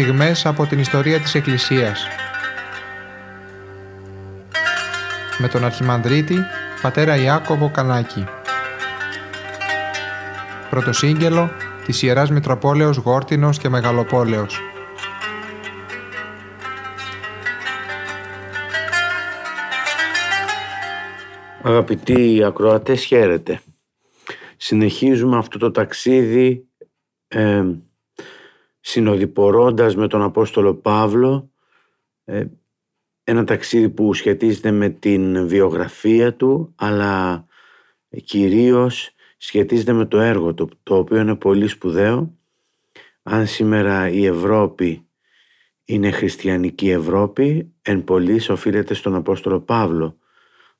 στιγμές από την ιστορία της Εκκλησίας. Με τον Αρχιμανδρίτη, πατέρα Ιάκωβο Κανάκη. Πρωτοσύγγελο της Ιεράς Μητροπόλεως Γόρτινος και Μεγαλοπόλεως. Αγαπητοί ακροατές, χαίρετε. Συνεχίζουμε αυτό το ταξίδι ε, συνοδηπορώντας με τον Απόστολο Παύλο ε, ένα ταξίδι που σχετίζεται με την βιογραφία του αλλά κυρίως σχετίζεται με το έργο του το οποίο είναι πολύ σπουδαίο. Αν σήμερα η Ευρώπη είναι χριστιανική Ευρώπη εν πολλής οφείλεται στον Απόστολο Παύλο.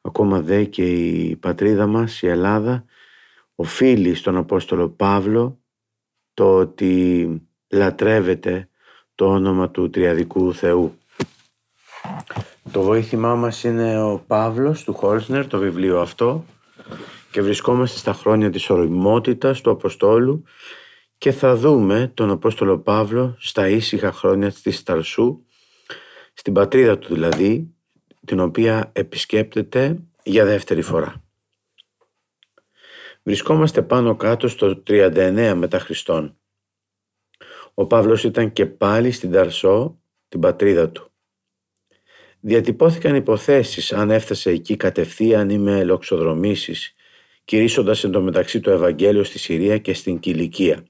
Ακόμα δε και η πατρίδα μας η Ελλάδα οφείλει στον Απόστολο Παύλο το ότι λατρεύεται το όνομα του Τριαδικού Θεού. Το βοήθημά μας είναι ο Παύλος του Χόλσνερ, το βιβλίο αυτό και βρισκόμαστε στα χρόνια της οριμότητας του Αποστόλου και θα δούμε τον Απόστολο Παύλο στα ήσυχα χρόνια της Ταρσού, στην πατρίδα του δηλαδή, την οποία επισκέπτεται για δεύτερη φορά. Βρισκόμαστε πάνω κάτω στο 39 μετά Χριστόν. Ο Παύλος ήταν και πάλι στην Ταρσό, την πατρίδα του. Διατυπώθηκαν υποθέσεις αν έφτασε εκεί κατευθείαν ή με λοξοδρομήσεις, κηρύσσοντας εντωμεταξύ το Ευαγγέλιο στη Συρία και στην Κιλικία.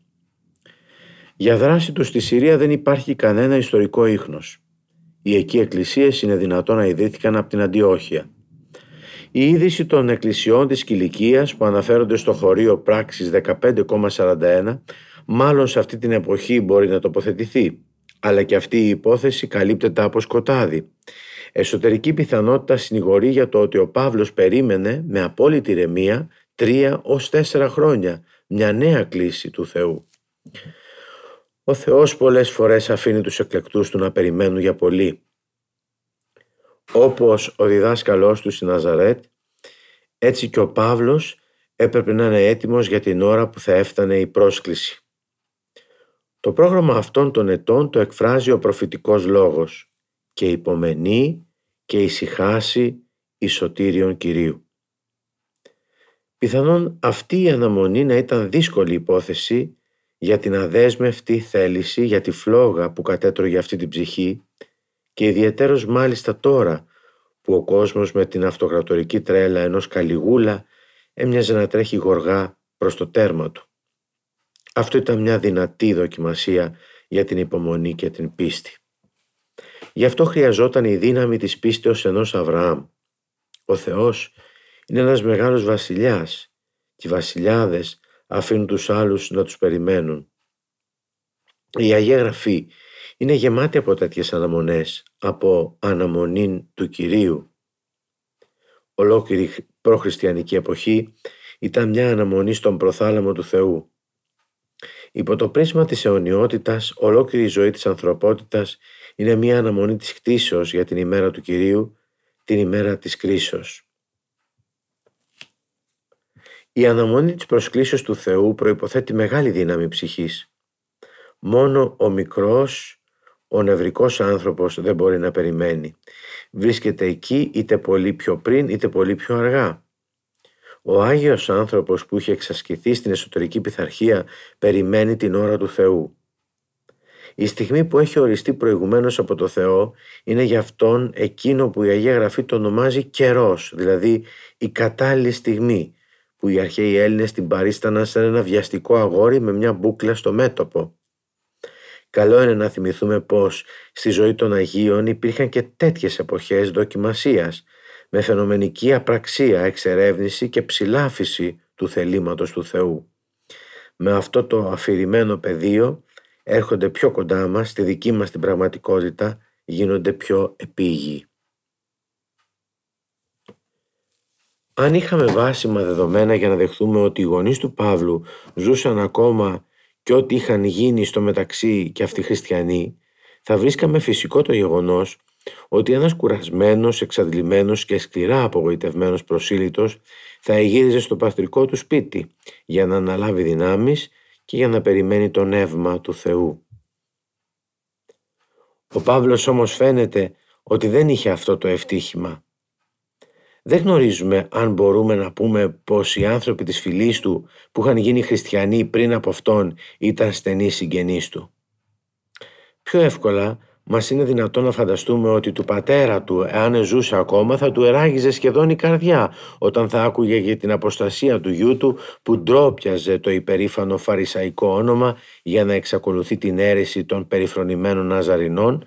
Για δράση τους στη Συρία δεν υπάρχει κανένα ιστορικό ίχνος. Οι εκεί εκκλησίες είναι δυνατόν να ιδρύθηκαν από την Αντιόχεια. Η είδηση των εκκλησιών της Κιλικίας που αναφέρονται στο χωρίο πράξης 15,41 μάλλον σε αυτή την εποχή μπορεί να τοποθετηθεί, αλλά και αυτή η υπόθεση καλύπτεται από σκοτάδι. Εσωτερική πιθανότητα συνηγορεί για το ότι ο Παύλος περίμενε με απόλυτη ρεμία τρία ως τέσσερα χρόνια μια νέα κλίση του Θεού. Ο Θεός πολλές φορές αφήνει τους εκλεκτούς του να περιμένουν για πολύ. Όπως ο διδάσκαλός του στη Ναζαρέτ, έτσι και ο Παύλος έπρεπε να είναι έτοιμος για την ώρα που θα έφτανε η πρόσκληση. Το πρόγραμμα αυτών των ετών το εκφράζει ο προφητικός λόγος και υπομενεί και ησυχάσει η σωτήριον Κυρίου. Πιθανόν αυτή η αναμονή να ήταν δύσκολη υπόθεση για την αδέσμευτη θέληση για τη φλόγα που κατέτρωγε αυτή την ψυχή και ιδιαίτερος μάλιστα τώρα που ο κόσμος με την αυτοκρατορική τρέλα ενός καλιγούλα έμοιαζε να τρέχει γοργά προς το τέρμα του. Αυτό ήταν μια δυνατή δοκιμασία για την υπομονή και την πίστη. Γι' αυτό χρειαζόταν η δύναμη της πίστεως ενός Αβραάμ. Ο Θεός είναι ένας μεγάλος βασιλιάς και οι βασιλιάδες αφήνουν τους άλλους να τους περιμένουν. Η Αγία Γραφή είναι γεμάτη από τέτοιες αναμονές, από αναμονή του Κυρίου. Ολόκληρη προχριστιανική εποχή ήταν μια αναμονή στον προθάλαμο του Θεού. Υπό το πρίσμα της αιωνιότητας, ολόκληρη η ζωή της ανθρωπότητας είναι μια αναμονή της κτήσεως για την ημέρα του Κυρίου, την ημέρα της κρίσεως. Η αναμονή της προσκλήσεως του Θεού προϋποθέτει μεγάλη δύναμη ψυχής. Μόνο ο μικρός, ο νευρικός άνθρωπος δεν μπορεί να περιμένει. Βρίσκεται εκεί είτε πολύ πιο πριν είτε πολύ πιο αργά. Ο Άγιος άνθρωπος που είχε εξασκηθεί στην εσωτερική πειθαρχία περιμένει την ώρα του Θεού. Η στιγμή που έχει οριστεί προηγουμένως από το Θεό είναι για αυτόν εκείνο που η Αγία Γραφή το ονομάζει καιρός, δηλαδή η κατάλληλη στιγμή που οι αρχαίοι Έλληνες την παρίσταναν σαν ένα βιαστικό αγόρι με μια μπούκλα στο μέτωπο. Καλό είναι να θυμηθούμε πως στη ζωή των Αγίων υπήρχαν και τέτοιες εποχές δοκιμασίας με φαινομενική απραξία, εξερεύνηση και ψηλάφιση του θελήματος του Θεού. Με αυτό το αφηρημένο πεδίο έρχονται πιο κοντά μας, στη δική μας την πραγματικότητα, γίνονται πιο επίγειοι. Αν είχαμε βάσιμα δεδομένα για να δεχθούμε ότι οι γονείς του Παύλου ζούσαν ακόμα και ό,τι είχαν γίνει στο μεταξύ και αυτοί χριστιανοί, θα βρίσκαμε φυσικό το γεγονός ότι ένας κουρασμένος, εξαντλημένος και σκληρά απογοητευμένος προσήλυτος θα εγύριζε στο παστρικό του σπίτι για να αναλάβει δυνάμεις και για να περιμένει το νεύμα του Θεού. Ο Παύλος όμως φαίνεται ότι δεν είχε αυτό το ευτύχημα. Δεν γνωρίζουμε αν μπορούμε να πούμε πως οι άνθρωποι της φυλής του που είχαν γίνει χριστιανοί πριν από αυτόν ήταν στενοί συγγενείς του. Πιο εύκολα μας είναι δυνατόν να φανταστούμε ότι του πατέρα του, εάν ζούσε ακόμα, θα του εράγιζε σχεδόν η καρδιά όταν θα άκουγε για την αποστασία του γιού του που ντρόπιαζε το υπερήφανο φαρισαϊκό όνομα για να εξακολουθεί την αίρεση των περιφρονημένων Ναζαρινών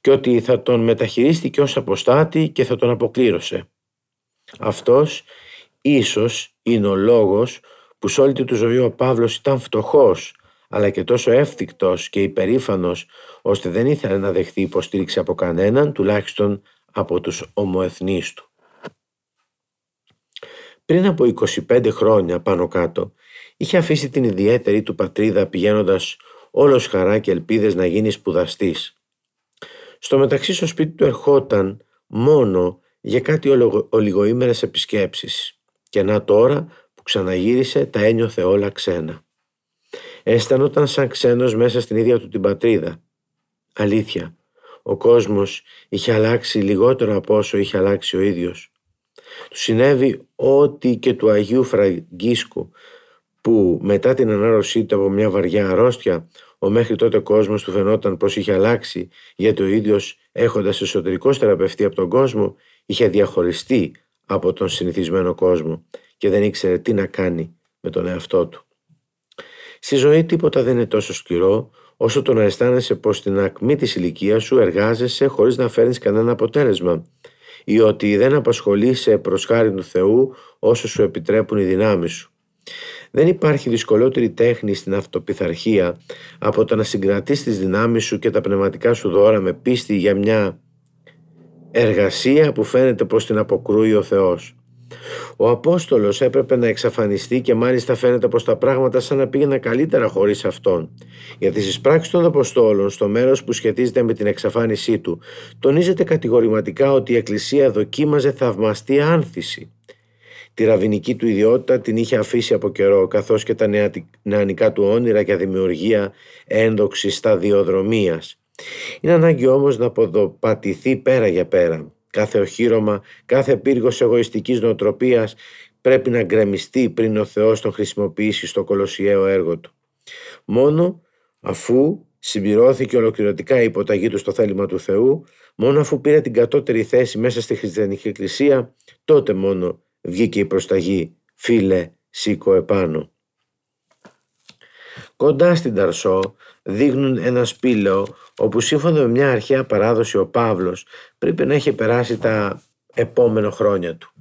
και ότι θα τον μεταχειρίστηκε ως αποστάτη και θα τον αποκλήρωσε. Αυτός ίσως είναι ο λόγος που σε όλη του ζωή ο Παύλος ήταν φτωχός αλλά και τόσο εύθυκτος και υπερήφανος ώστε δεν ήθελε να δεχθεί υποστήριξη από κανέναν τουλάχιστον από τους ομοεθνείς του. Πριν από 25 χρόνια πάνω κάτω είχε αφήσει την ιδιαίτερη του πατρίδα πηγαίνοντας όλος χαρά και ελπίδες να γίνει σπουδαστής. Στο μεταξύ στο σπίτι του ερχόταν μόνο για κάτι ολιγοήμερες επισκέψεις και να τώρα που ξαναγύρισε τα ένιωθε όλα ξένα. Αισθανόταν σαν ξένος μέσα στην ίδια του την πατρίδα. Αλήθεια, ο κόσμος είχε αλλάξει λιγότερο από όσο είχε αλλάξει ο ίδιος. Του συνέβη ό,τι και του Αγίου Φραγκίσκου που μετά την ανάρρωσή του από μια βαριά αρρώστια ο μέχρι τότε κόσμος του φαινόταν πως είχε αλλάξει γιατί ο ίδιος έχοντας εσωτερικό θεραπευτεί από τον κόσμο είχε διαχωριστεί από τον συνηθισμένο κόσμο και δεν ήξερε τι να κάνει με τον εαυτό του. Στη ζωή τίποτα δεν είναι τόσο σκληρό όσο το να αισθάνεσαι πως στην ακμή της ηλικίας σου εργάζεσαι χωρίς να φέρνεις κανένα αποτέλεσμα ή ότι δεν απασχολείσαι προς χάρη του Θεού όσο σου επιτρέπουν οι δυνάμεις σου. Δεν υπάρχει δυσκολότερη τέχνη στην αυτοπιθαρχία από το να συγκρατείς τις δυνάμεις σου και τα πνευματικά σου δώρα με πίστη για μια εργασία που φαίνεται πως την αποκρούει ο Θεός. Ο Απόστολος έπρεπε να εξαφανιστεί και μάλιστα φαίνεται πως τα πράγματα σαν να πήγαιναν καλύτερα χωρίς αυτόν. Γιατί στις πράξεις των Αποστόλων, στο μέρος που σχετίζεται με την εξαφάνισή του, τονίζεται κατηγορηματικά ότι η Εκκλησία δοκίμαζε θαυμαστή άνθηση. Τη ραβινική του ιδιότητα την είχε αφήσει από καιρό, καθώς και τα νεανικά του όνειρα και δημιουργία ένδοξης σταδιοδρομίας. Είναι ανάγκη όμως να αποδοπατηθεί πέρα για πέρα. Κάθε οχύρωμα, κάθε πύργος εγωιστικής νοοτροπίας πρέπει να γκρεμιστεί πριν ο Θεός τον χρησιμοποιήσει στο κολοσιαίο έργο του. Μόνο αφού συμπληρώθηκε ολοκληρωτικά η υποταγή του στο θέλημα του Θεού, μόνο αφού πήρε την κατώτερη θέση μέσα στη χριστιανική εκκλησία, τότε μόνο βγήκε η προσταγή «Φίλε, σήκω επάνω». Κοντά στην Ταρσό δείχνουν ένα σπήλαιο όπου σύμφωνα με μια αρχαία παράδοση ο Παύλος πρέπει να έχει περάσει τα επόμενα χρόνια του.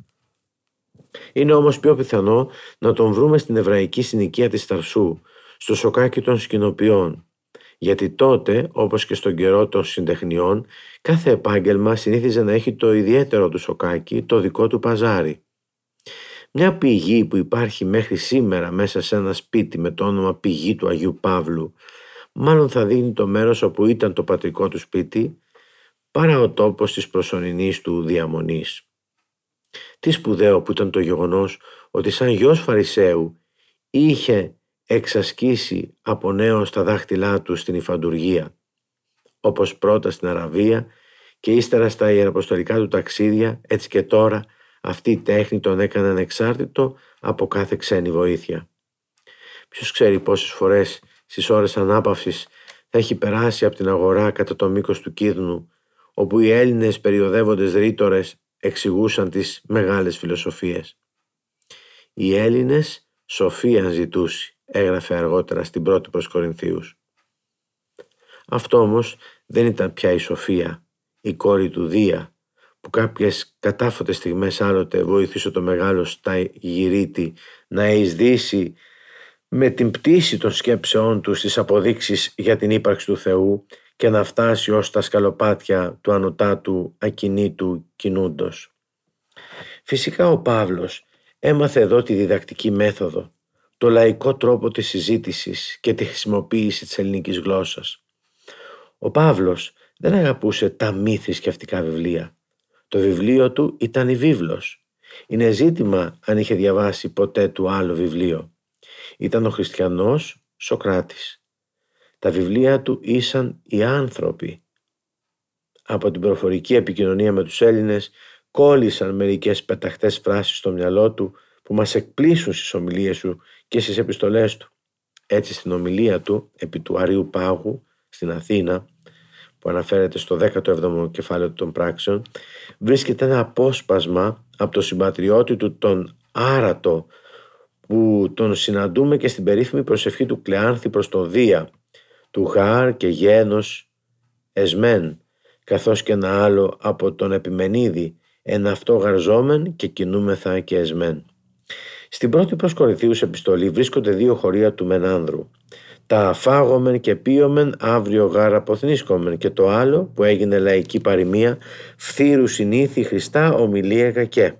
Είναι όμως πιο πιθανό να τον βρούμε στην εβραϊκή συνοικία της Ταρσού, στο σοκάκι των σκηνοποιών, γιατί τότε, όπως και στον καιρό των συντεχνιών, κάθε επάγγελμα συνήθιζε να έχει το ιδιαίτερο του σοκάκι, το δικό του παζάρι. Μια πηγή που υπάρχει μέχρι σήμερα μέσα σε ένα σπίτι με το όνομα πηγή του Αγίου Παύλου μάλλον θα δίνει το μέρος όπου ήταν το πατρικό του σπίτι παρά ο τόπος της προσωρινής του διαμονής. Τι σπουδαίο που ήταν το γεγονός ότι σαν γιος Φαρισαίου είχε εξασκήσει από νέο στα δάχτυλά του στην υφαντουργία, όπως πρώτα στην Αραβία και ύστερα στα ιεραποστολικά του ταξίδια, έτσι και τώρα αυτή η τέχνη τον έκανε ανεξάρτητο από κάθε ξένη βοήθεια. Ποιος ξέρει πόσες φορές στις ώρες ανάπαυσης θα έχει περάσει από την αγορά κατά το μήκος του Κίδνου, όπου οι Έλληνες περιοδεύοντες ρήτορες εξηγούσαν τις μεγάλες φιλοσοφίες. Οι Έλληνες σοφία ζητούσι, έγραφε αργότερα στην πρώτη προς Κορινθίους. Αυτό όμως δεν ήταν πια η σοφία, η κόρη του Δία, που κάποιες κατάφωτες στιγμές άλλοτε βοηθούσε το μεγάλο Σταγυρίτη να εισδύσει με την πτήση των σκέψεών του στις αποδείξεις για την ύπαρξη του Θεού και να φτάσει ως τα σκαλοπάτια του ανωτάτου ακινήτου κινούντος. Φυσικά ο Παύλος έμαθε εδώ τη διδακτική μέθοδο, το λαϊκό τρόπο της συζήτησης και τη χρησιμοποίηση της ελληνικής γλώσσας. Ο Παύλος δεν αγαπούσε τα μη θρησκευτικά βιβλία. Το βιβλίο του ήταν η βίβλος. Είναι ζήτημα αν είχε διαβάσει ποτέ του άλλο βιβλίο ήταν ο χριστιανός Σοκράτης. Τα βιβλία του ήσαν οι άνθρωποι, από την προφορική επικοινωνία με τους Έλληνες κόλλησαν μερικές πεταχτές φράσεις στο μυαλό του που μας εκπλήσουν στις ομιλίες του και στις επιστολές του. Έτσι στην ομιλία του επί του Αρίου Πάγου στην Αθήνα που αναφέρεται στο 17ο κεφάλαιο των πράξεων βρίσκεται ένα απόσπασμα από το συμπατριώτη του τον Άρατο που τον συναντούμε και στην περίφημη προσευχή του Κλεάνθη προς τον Δία του Γάρ και Γένος Εσμέν καθώς και ένα άλλο από τον Επιμενίδη εν αυτό γαρζόμεν και κινούμεθα και εσμέν. Στην πρώτη προς Κορινθίους επιστολή βρίσκονται δύο χωρία του Μενάνδρου. Τα φάγομεν και πίωμεν αύριο γάρα αποθνίσκομεν και το άλλο που έγινε λαϊκή παροιμία φθήρου συνήθι Χριστά ομιλία κακέ.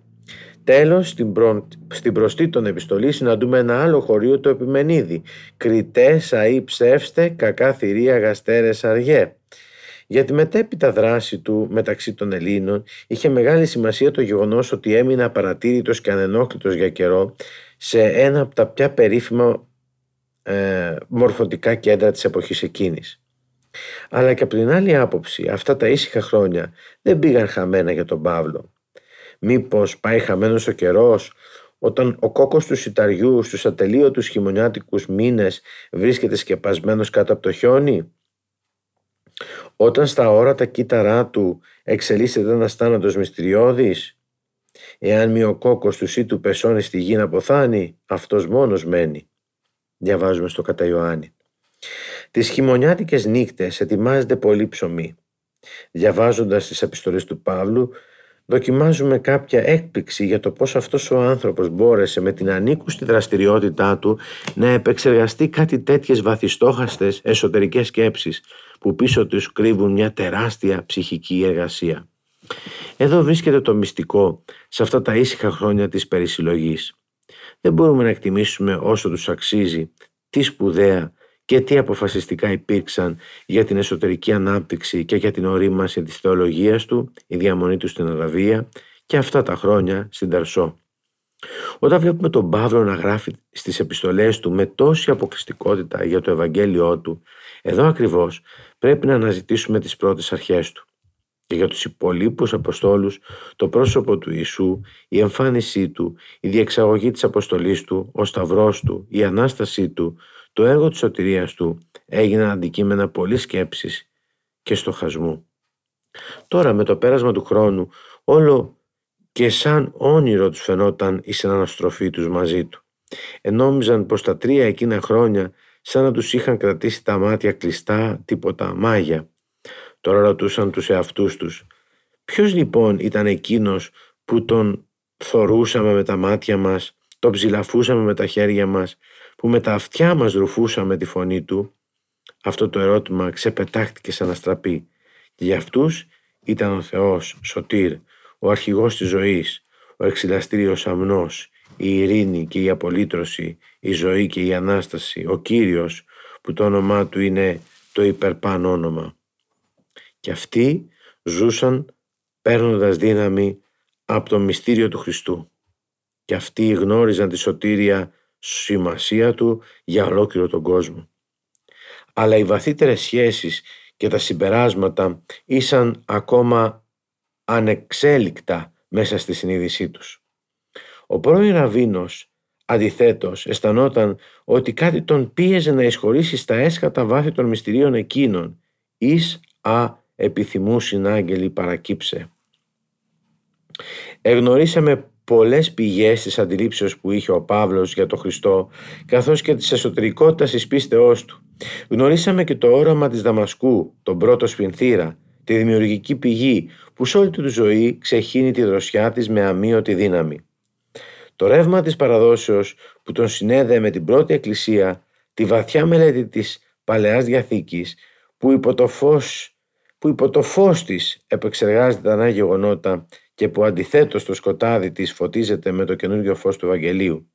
Τέλος, στην, προ... στην προστή των επιστολής συναντούμε ένα άλλο χωρίο το Επιμενίδη. Κριτές αή ψεύστε κακά θηρία γαστέρες αργέ. Για τη μετέπειτα δράση του μεταξύ των Ελλήνων είχε μεγάλη σημασία το γεγονός ότι έμεινε απαρατήρητος και ανενόχλητος για καιρό σε ένα από τα πια περίφημα ε, μορφωτικά κέντρα της εποχής εκείνης. Αλλά και από την άλλη άποψη αυτά τα ήσυχα χρόνια δεν πήγαν χαμένα για τον Παύλο. Μήπως πάει χαμένος ο καιρός όταν ο κόκκος του σιταριού στους ατελείωτους χειμωνιάτικους μήνες βρίσκεται σκεπασμένος κάτω από το χιόνι; Όταν στα όρατα κύτταρά του εξελίσσεται ένας θάνατος μυστηριώδης, εάν μη ο κόκκος του ή του πεσώνει στη γη να ποθάνει, αυτός μόνος μένει. Διαβάζουμε στο κατά Ιωάννη. Τις χειμωνιάτικες νύχτες ετοιμάζεται πολύ ψωμί. Διαβάζοντας τις επιστολές του Παύλου, δοκιμάζουμε κάποια έκπληξη για το πώς αυτός ο άνθρωπος μπόρεσε με την ανήκουστη δραστηριότητά του να επεξεργαστεί κάτι τέτοιες βαθιστόχαστες εσωτερικές σκέψεις που πίσω τους κρύβουν μια τεράστια ψυχική εργασία. Εδώ βρίσκεται το μυστικό σε αυτά τα ήσυχα χρόνια της περισυλλογής. Δεν μπορούμε να εκτιμήσουμε όσο τους αξίζει τι σπουδαία και τι αποφασιστικά υπήρξαν για την εσωτερική ανάπτυξη και για την ορίμαση της θεολογίας του, η διαμονή του στην Αραβία και αυτά τα χρόνια στην Ταρσό. Όταν βλέπουμε τον Παύλο να γράφει στις επιστολές του με τόση αποκλειστικότητα για το Ευαγγέλιό του, εδώ ακριβώς πρέπει να αναζητήσουμε τις πρώτες αρχές του. Και για τους υπολείπους Αποστόλους, το πρόσωπο του Ιησού, η εμφάνισή του, η διεξαγωγή της αποστολής του, ο σταυρός του, η Ανάστασή του, το έργο της σωτηρίας του έγιναν αντικείμενα πολλής σκέψης και στοχασμού. Τώρα με το πέρασμα του χρόνου όλο και σαν όνειρο τους φαινόταν η συναναστροφή τους μαζί του. Ενόμιζαν πως τα τρία εκείνα χρόνια σαν να τους είχαν κρατήσει τα μάτια κλειστά τίποτα μάγια. Τώρα ρωτούσαν τους εαυτούς τους ποιος λοιπόν ήταν εκείνος που τον θορούσαμε με τα μάτια μας, τον ψηλαφούσαμε με τα χέρια μας, που με τα αυτιά μας ρουφούσαμε τη φωνή του; Αυτό το ερώτημα ξεπετάχτηκε σαν αστραπή και για αυτούς ήταν ο Θεός, Σωτήρ, ο αρχηγός της ζωής, ο εξυλαστήριος αμνός, η ειρήνη και η απολύτρωση, η ζωή και η Ανάσταση, ο Κύριος που το όνομά του είναι το υπερπάν όνομα. Και αυτοί ζούσαν παίρνοντας δύναμη από το μυστήριο του Χριστού. Και αυτοί γνώριζαν τη σωτήρια σημασία του για ολόκληρο τον κόσμο. Αλλά οι βαθύτερες σχέσεις και τα συμπεράσματα ήσαν ακόμα ανεξέλικτα μέσα στη συνείδησή τους. Ο πρώην Ραβίνος, αντιθέτως, αισθανόταν ότι κάτι τον πίεζε να εισχωρήσει στα έσχατα βάθη των μυστηρίων εκείνων, εις α επιθυμούσιν άγγελοι παρακύψε. Εγνωρίσαμε πολλές πηγές της αντιλήψεως που είχε ο Παύλος για τον Χριστό, καθώς και της εσωτερικότητας της πίστεώς του. Γνωρίσαμε και το όραμα της Δαμασκού, τον πρώτο σφινθήρα, τη δημιουργική πηγή που σε όλη τη ζωή ξεχύνει τη δροσιά της με αμύωτη δύναμη. Το ρεύμα της παραδόσεως που τον συνέδεε με την πρώτη εκκλησία, τη βαθιά μελέτη της Παλαιάς Διαθήκης που υπό το φως, που υπό το φως της επεξεργάζεται τα νέα γεγονότα και που αντιθέτως το σκοτάδι της φωτίζεται με το καινούργιο φως του Ευαγγελίου.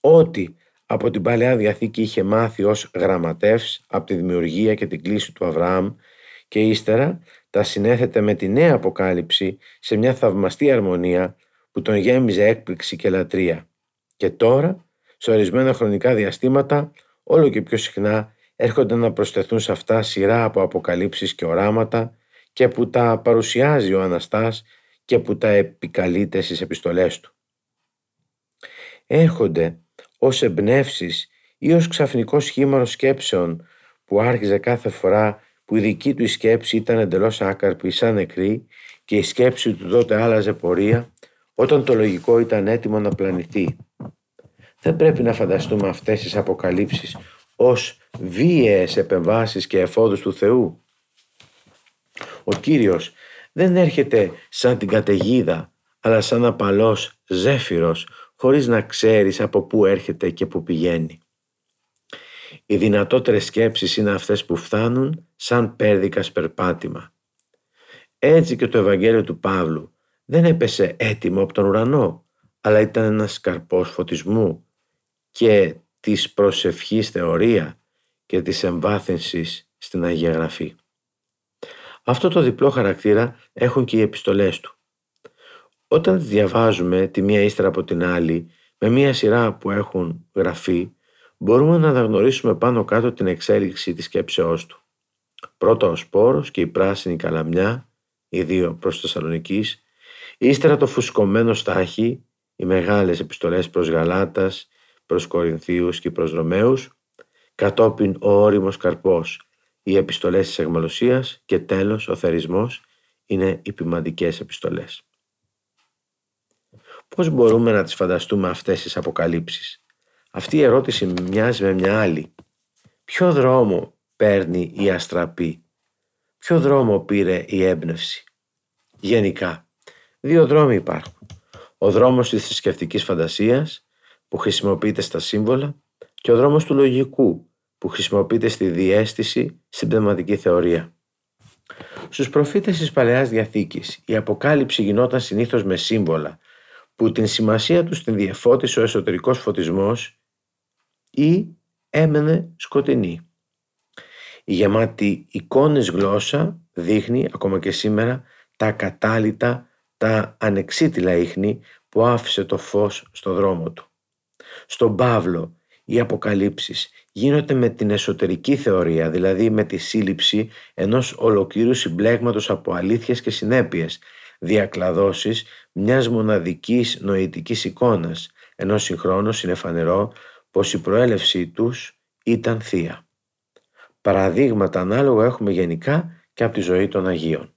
Ό,τι από την Παλαιά Διαθήκη είχε μάθει ως γραμματεύς από τη δημιουργία και την κλίση του Αβραάμ και ύστερα τα συνέθετε με τη νέα αποκάλυψη σε μια θαυμαστή αρμονία που τον γέμιζε έκπληξη και λατρεία. Και τώρα, σε ορισμένα χρονικά διαστήματα, όλο και πιο συχνά έρχονται να προσθεθούν σε αυτά σειρά από αποκαλύψεις και οράματα και που τα παρουσιάζει ο Αναστάς και που τα επικαλείται στις επιστολές του. Έρχονται ως εμπνεύσεις ή ως ξαφνικό σχήμα σκέψεων που άρχιζε κάθε φορά που η δική του η σκέψη ήταν εντελώς άκαρπη σαν νεκρή και η σκέψη του τότε άλλαζε πορεία όταν το λογικό ήταν έτοιμο να πλανηθεί. Δεν πρέπει να φανταστούμε αυτές τις αποκαλύψεις ως βίαιες επεμβάσεις και εφόδους του Θεού. Ο Κύριος δεν έρχεται σαν την καταιγίδα αλλά σαν απαλός ζέφυρος χωρίς να ξέρεις από πού έρχεται και πού πηγαίνει. Οι δυνατότερες σκέψεις είναι αυτές που φτάνουν σαν πέρδικας περπάτημα. Έτσι και το Ευαγγέλιο του Παύλου δεν έπεσε έτοιμο από τον ουρανό, αλλά ήταν ένας καρπός φωτισμού και της προσευχής θεωρία και της εμβάθυνσης στην Αγία Γραφή. Αυτό το διπλό χαρακτήρα έχουν και οι επιστολές του. Όταν διαβάζουμε τη μία ύστερα από την άλλη με μία σειρά που έχουν γραφεί, μπορούμε να αναγνωρίσουμε πάνω κάτω την εξέλιξη της σκέψεώς του. Πρώτα ο σπόρος και η πράσινη καλαμιά, οι δύο προς Θεσσαλονικής, ύστερα το φουσκωμένο στάχι, οι μεγάλες επιστολές προς Γαλάτας, προς Κορινθίους και προς Ρωμαίους, κατόπιν ο όριμος καρπός, οι επιστολές της Εγμαλωσίας και τέλος ο θερισμός είναι οι ποιμαντικές επιστολές. Πώς μπορούμε να τις φανταστούμε αυτές τις αποκαλύψεις; Αυτή η ερώτηση μοιάζει με μια άλλη. Ποιο δρόμο παίρνει η αστραπή; Ποιο δρόμο πήρε η έμπνευση; Γενικά, δύο δρόμοι υπάρχουν. Ο δρόμος της θρησκευτικής φαντασίας που χρησιμοποιείται στα σύμβολα και ο δρόμος του λογικού που χρησιμοποιείται στη διέστηση στην πνευματική θεωρία. Στους προφήτες της Παλαιάς Διαθήκης η αποκάλυψη γινόταν συνήθως με σύμβολα που την σημασία τους την διεφώτισε ο εσωτερικός φωτισμός ή έμενε σκοτεινή. Η γεμάτη εικόνες γλώσσα δείχνει ακόμα και σήμερα τα κατάλητα, τα ανεξίτηλα ίχνη που άφησε το φως στο δρόμο του. Στον Παύλο οι αποκαλύψεις γίνονται με την εσωτερική θεωρία, δηλαδή με τη σύλληψη ενός ολοκλήρου συμπλέγματος από αλήθειες και συνέπειες, διακλαδώσεις μιας μοναδικής νοητικής εικόνας, ενώ συγχρόνως είναι φανερό πως η προέλευσή τους ήταν θεία. Παραδείγματα ανάλογα έχουμε γενικά και από τη ζωή των Αγίων.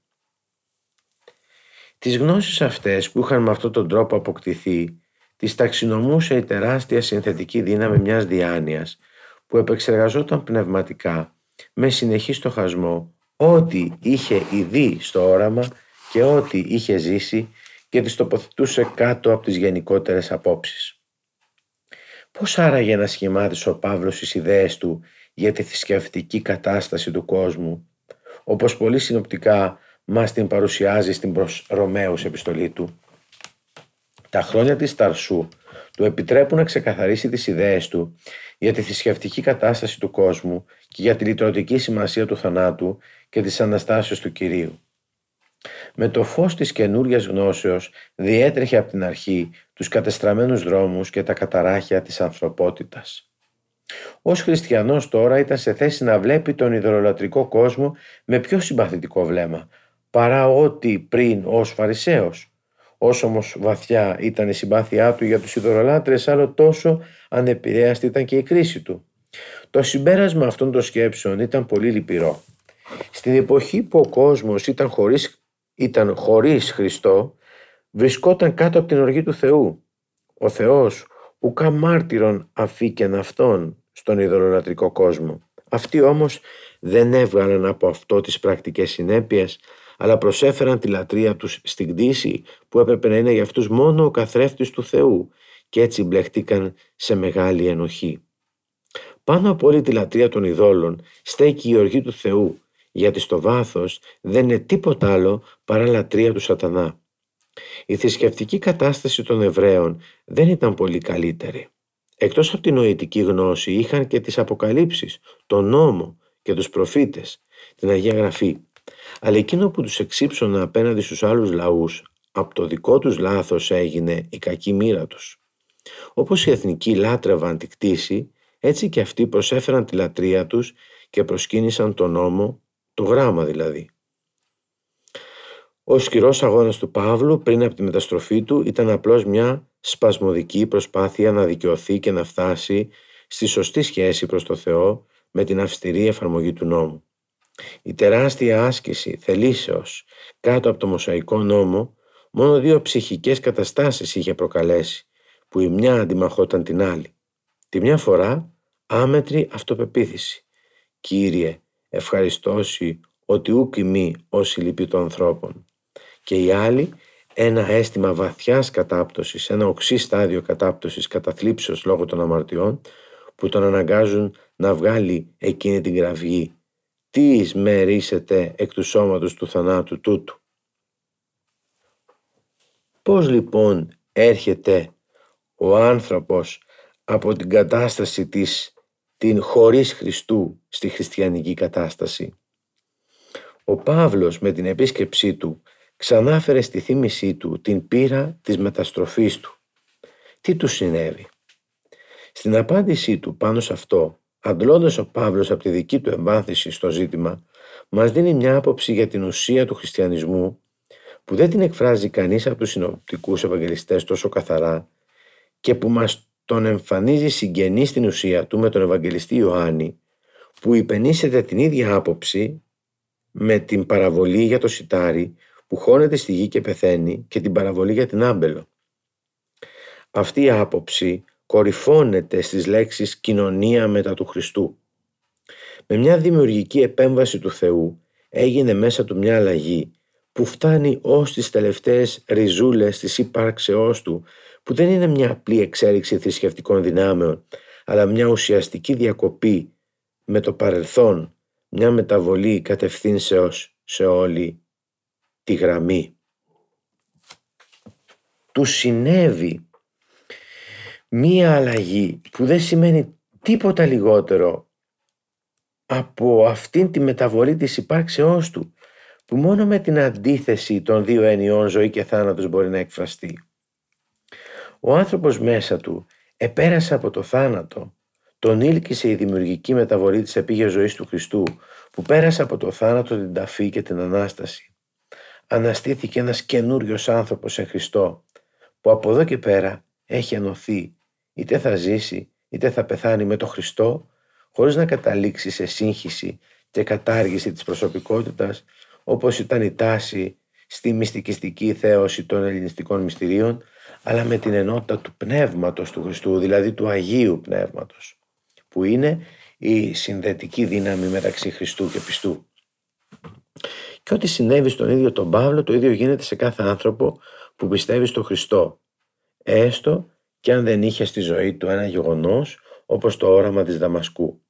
Τις γνώσεις αυτές που είχαν με αυτόν τον τρόπο αποκτηθεί, τις ταξινομούσε η τεράστια συνθετική δύναμη μιας διάνοιας που επεξεργαζόταν πνευματικά με συνεχή στοχασμό ό,τι είχε ιδεί στο όραμα και ό,τι είχε ζήσει και τις τοποθετούσε κάτω από τις γενικότερες απόψεις. Πώς άραγε να σχημάτισε ο Παύλος τις ιδέες του για τη θρησκευτική κατάσταση του κόσμου, όπως πολύ συνοπτικά μας την παρουσιάζει στην προς Ρωμαίους επιστολή του; Τα χρόνια της Ταρσού του επιτρέπουν να ξεκαθαρίσει τις ιδέες του για τη θρησκευτική κατάσταση του κόσμου και για τη λυτρωτική σημασία του θανάτου και της Αναστάσεως του Κυρίου. Με το φως της καινούργια γνώσεως διέτρεχε από την αρχή τους κατεστραμμένους δρόμους και τα καταράχια της ανθρωπότητας. Ως χριστιανός τώρα ήταν σε θέση να βλέπει τον ιδωλολατρικό κόσμο με πιο συμπαθητικό βλέμμα παρά ό,τι πριν ως Φαρισαίος. Όσο όμως βαθιά ήταν η συμπάθειά του για τους ιδωλολάτρες, άλλο τόσο ανεπηρέαστη ήταν και η κρίση του. Το συμπέρασμα αυτών των σκέψεων ήταν πολύ λυπηρό. Στην εποχή που ο κόσμος ήταν χωρίς ήταν χωρίς Χριστό, βρισκόταν κάτω από την οργή του Θεού. Ο Θεός ουκά μάρτυρον αφήκεν αυτόν στον ειδωλολατρικό κόσμο. Αυτοί όμως δεν έβγαλαν από αυτό τις πρακτικές συνέπειες, αλλά προσέφεραν τη λατρεία τους στην κτήση που έπρεπε να είναι για αυτούς μόνο ο καθρέφτης του Θεού και έτσι μπλεχτήκαν σε μεγάλη ενοχή. Πάνω από όλη τη λατρεία των ειδόλων στέκει η οργή του Θεού γιατί στο βάθος δεν είναι τίποτα άλλο παρά λατρεία του σατανά. Η θρησκευτική κατάσταση των Εβραίων δεν ήταν πολύ καλύτερη. Εκτός από την νοητική γνώση είχαν και τις αποκαλύψεις, τον νόμο και τους προφήτες, την Αγία Γραφή. Αλλά εκείνο που τους εξύψωνε απέναντι στους άλλους λαούς, από το δικό τους λάθος έγινε η κακή μοίρα τους. Όπως οι εθνικοί λάτρευαν τη κτήση, έτσι και αυτοί προσέφεραν τη λατρεία τους και προσκύνησαν τον νόμο το γράμμα δηλαδή. Ο σκληρός αγώνας του Παύλου πριν από τη μεταστροφή του ήταν απλώς μια σπασμωδική προσπάθεια να δικαιωθεί και να φτάσει στη σωστή σχέση προς το Θεό με την αυστηρή εφαρμογή του νόμου. Η τεράστια άσκηση θελήσεως κάτω από το Μοσαϊκό νόμο μόνο δύο ψυχικές καταστάσεις είχε προκαλέσει που η μια αντιμαχόταν την άλλη. Τη μια φορά άμετρη αυτοπεποίθηση. Κύριε, ευχαριστώσει ότι ούκ ημί όσοι λυπή των ανθρώπων. Και η άλλη ένα αίσθημα βαθιάς κατάπτωσης, ένα οξύ στάδιο κατάπτωσης καταθλίψεως λόγω των αμαρτιών που τον αναγκάζουν να βγάλει εκείνη την κραυγή «Τι εις εκ του σώματος του θανάτου τούτου». Πώς λοιπόν έρχεται ο άνθρωπος από την κατάσταση της την χωρίς Χριστού στη χριστιανική κατάσταση; Ο Παύλος με την επίσκεψή του ξανάφερε στη θύμησή του την πείρα της μεταστροφής του. Τι του συνέβη; Στην απάντησή του πάνω σε αυτό, αντλώντας ο Παύλος από τη δική του εμπάθηση στο ζήτημα, μας δίνει μια άποψη για την ουσία του χριστιανισμού που δεν την εκφράζει κανείς από τους συνοπτικούς ευαγγελιστές τόσο καθαρά και που μας τον εμφανίζει συγγενή στην ουσία του με τον Ευαγγελιστή Ιωάννη που υπενήσεται την ίδια άποψη με την παραβολή για το σιτάρι που χώνεται στη γη και πεθαίνει και την παραβολή για την άμπελο. Αυτή η άποψη κορυφώνεται στις λέξεις κοινωνία μετά του Χριστού. Με μια δημιουργική επέμβαση του Θεού έγινε μέσα του μια αλλαγή που φτάνει ως τις τελευταίες ριζούλες της ύπαρξεώς του που δεν είναι μια απλή εξέλιξη θρησκευτικών δυνάμεων αλλά μια ουσιαστική διακοπή με το παρελθόν, μια μεταβολή κατευθύνσεως σε όλη τη γραμμή. Του συνέβη μία αλλαγή που δεν σημαίνει τίποτα λιγότερο από αυτήν τη μεταβολή της υπάρξεώς του που μόνο με την αντίθεση των δύο ενιών ζωή και θάνατος μπορεί να εκφραστεί. Ο άνθρωπος μέσα του επέρασε από το θάνατο, τον ήλκησε η δημιουργική μεταβολή της επίγειας ζωής του Χριστού που πέρασε από το θάνατο, την ταφή και την Ανάσταση. Αναστήθηκε ένας καινούριος άνθρωπος σε Χριστό που από εδώ και πέρα έχει ενωθεί είτε θα ζήσει είτε θα πεθάνει με το Χριστό χωρίς να καταλήξει σε σύγχυση και κατάργηση της προσωπικότητας όπως ήταν η τάση στη μυστικιστική θέωση των ελληνιστικών μυστηρίων αλλά με την ενότητα του πνεύματος του Χριστού, δηλαδή του Αγίου Πνεύματος, που είναι η συνδετική δύναμη μεταξύ Χριστού και πιστού. Και ό,τι συνέβη στον ίδιο τον Παύλο, το ίδιο γίνεται σε κάθε άνθρωπο που πιστεύει στο Χριστό, έστω και αν δεν είχε στη ζωή του ένα γεγονός όπως το όραμα της Δαμασκού.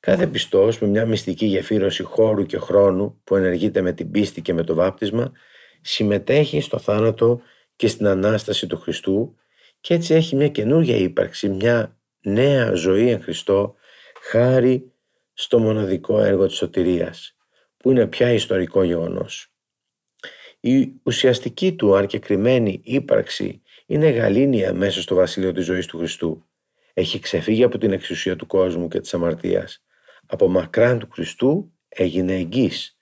Κάθε πιστός με μια μυστική γεφύρωση χώρου και χρόνου που ενεργείται με την πίστη και με το βάπτισμα συμμετέχει στο θάνατο και στην Ανάσταση του Χριστού και έτσι έχει μια καινούργια ύπαρξη, μια νέα ζωή εν Χριστώ χάρη στο μοναδικό έργο της σωτηρίας που είναι πια ιστορικό γεγονός. Η ουσιαστική του αν ύπαρξη είναι γαλήνια μέσα στο βασίλειο της ζωής του Χριστού. Έχει ξεφύγει από την εξουσία του κόσμου και της αμαρτίας. Από μακράν του Χριστού έγινε εγγύς.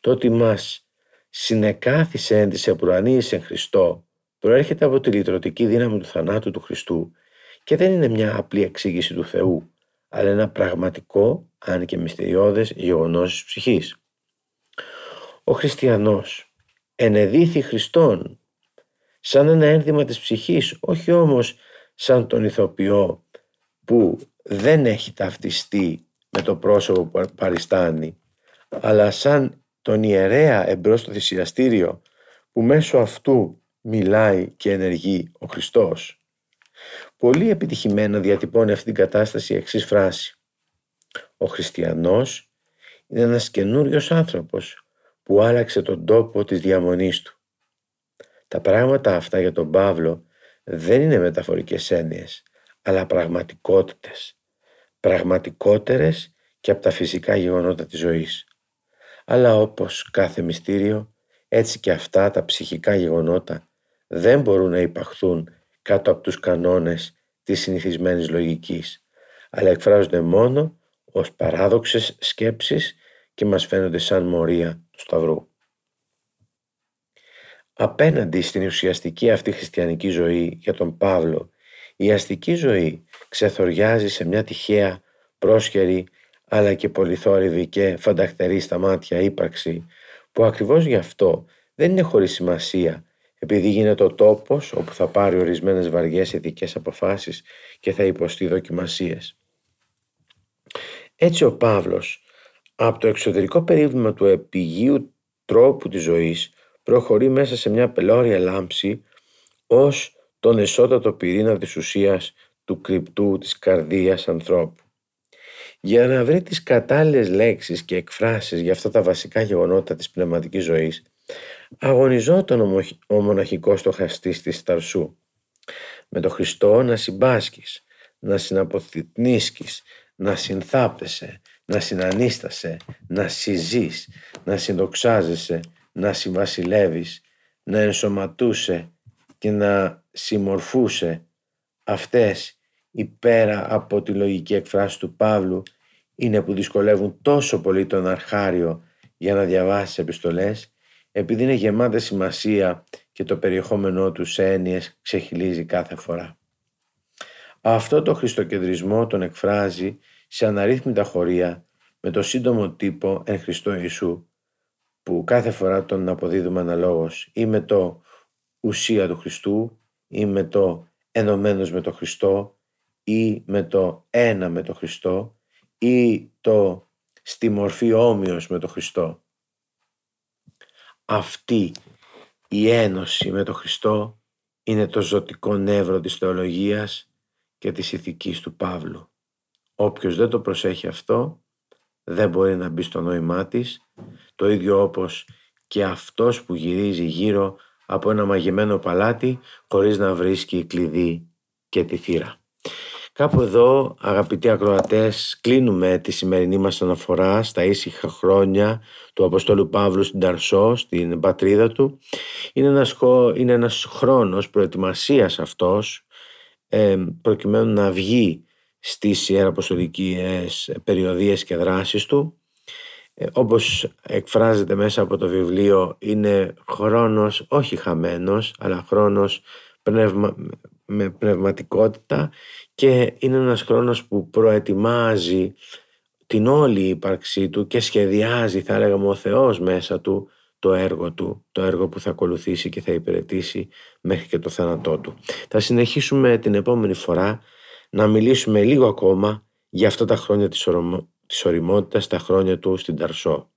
Το ότι μας συνεκάθισε εν της επουρανής εν Χριστώ προέρχεται από τη λυτρωτική δύναμη του θανάτου του Χριστού και δεν είναι μια απλή εξήγηση του Θεού, αλλά ένα πραγματικό, αν και μυστηριώδες, γεγονός της ψυχής. Ο χριστιανός ενεδίθη Χριστόν σαν ένα ένδυμα της ψυχής, όχι όμως σαν τον ηθοποιό που δεν έχει ταυτιστεί με το πρόσωπο που παριστάνει, αλλά σαν τον ιερέα εμπρός στο θυσιαστήριο που μέσω αυτού μιλάει και ενεργεί ο Χριστός. Πολύ επιτυχημένα διατυπώνει αυτή την κατάσταση η εξής φράση. Ο χριστιανός είναι ένας καινούριος άνθρωπος που άλλαξε τον τόπο της διαμονής του. Τα πράγματα αυτά για τον Παύλο δεν είναι μεταφορικές έννοιες, αλλά πραγματικότητες. Πραγματικότερες και από τα φυσικά γεγονότα της ζωής. Αλλά όπως κάθε μυστήριο, έτσι και αυτά τα ψυχικά γεγονότα δεν μπορούν να υπαχθούν κάτω από τους κανόνες της συνηθισμένης λογικής, αλλά εκφράζονται μόνο ως παράδοξες σκέψεις και μας φαίνονται σαν μορία του Σταυρού. Απέναντι στην ουσιαστική αυτή χριστιανική ζωή για τον Παύλο, η αστική ζωή ξεθοριάζει σε μια τυχαία, πρόσχερη, αλλά και πολυθόρυβη και φανταχτερή στα μάτια ύπαρξη, που ακριβώς γι' αυτό δεν είναι χωρίς σημασία, επειδή γίνεται ο τόπος όπου θα πάρει ορισμένες βαριές ηθικές αποφάσεις και θα υποστεί δοκιμασίες. Έτσι ο Παύλος, από το εξωτερικό περίβλημα του επιγείου τρόπου της ζωής, προχωρεί μέσα σε μια πελώρια λάμψη ως τον εσώτατο πυρήνα της ουσίας του κρυπτού της καρδίας ανθρώπου. Για να βρει τις κατάλληλες λέξεις και εκφράσεις για αυτά τα βασικά γεγονότα της πνευματικής ζωής, αγωνιζόταν ο μοναχικός στοχαστής της Ταρσού. Με τον Χριστό να συμπάσκεις, να συναποθυμνίσκεις, να συνθάπτεσαι, να συνανίστασαι, να συζείς, να συνδοξάζεσαι, να συμβασιλεύεις, να ενσωματούσε και να συμμορφούσε αυτές υπέρα από τη λογική εκφράση του Παύλου είναι που δυσκολεύουν τόσο πολύ τον αρχάριο για να διαβάσει επιστολές επειδή είναι γεμάτες σημασία και το περιεχόμενό του σε έννοιες ξεχυλίζει κάθε φορά. Αυτό το χριστοκεντρισμό τον εκφράζει σε αναρρύθμιτα χωρία με το σύντομο τύπο «Εν Χριστώ Ιησού» που κάθε φορά τον αποδίδουμε αναλόγως ή με το «Ουσία του Χριστού» ή με το «Ενωμένος με το Χριστό» ή με το «Ένα με το Χριστό» ή το «Στη μορφή όμοιος με το Χριστό». Αυτή η ένωση με το Χριστό είναι το ζωτικό νεύρο της θεολογίας και της ηθικής του Παύλου. Όποιος δεν το προσέχει αυτό δεν μπορεί να μπει στο νόημά της, το ίδιο όπως και αυτός που γυρίζει γύρω από ένα μαγεμένο παλάτι χωρίς να βρίσκει κλειδί και τη θύρα. Κάπου εδώ αγαπητοί ακροατές κλείνουμε τη σημερινή μας αναφορά στα ήσυχα χρόνια του Αποστόλου Παύλου στην Ταρσό, στην πατρίδα του. Είναι ένας, είναι ένας χρόνος προετοιμασίας αυτός προκειμένου να βγει στις ιεραποστολικές περιοδίες και δράσεις του. Ε, όπως εκφράζεται μέσα από το βιβλίο είναι χρόνος όχι χαμένος αλλά χρόνος πνευμα, με πνευματικότητα και είναι ένας χρόνος που προετοιμάζει την όλη ύπαρξή του και σχεδιάζει θα έλεγαμε ο Θεός μέσα του το έργο του, το έργο που θα ακολουθήσει και θα υπηρετήσει μέχρι και το θάνατό του. Θα συνεχίσουμε την επόμενη φορά να μιλήσουμε λίγο ακόμα για αυτά τα χρόνια της, οριμότητας, τα χρόνια του στην Ταρσό.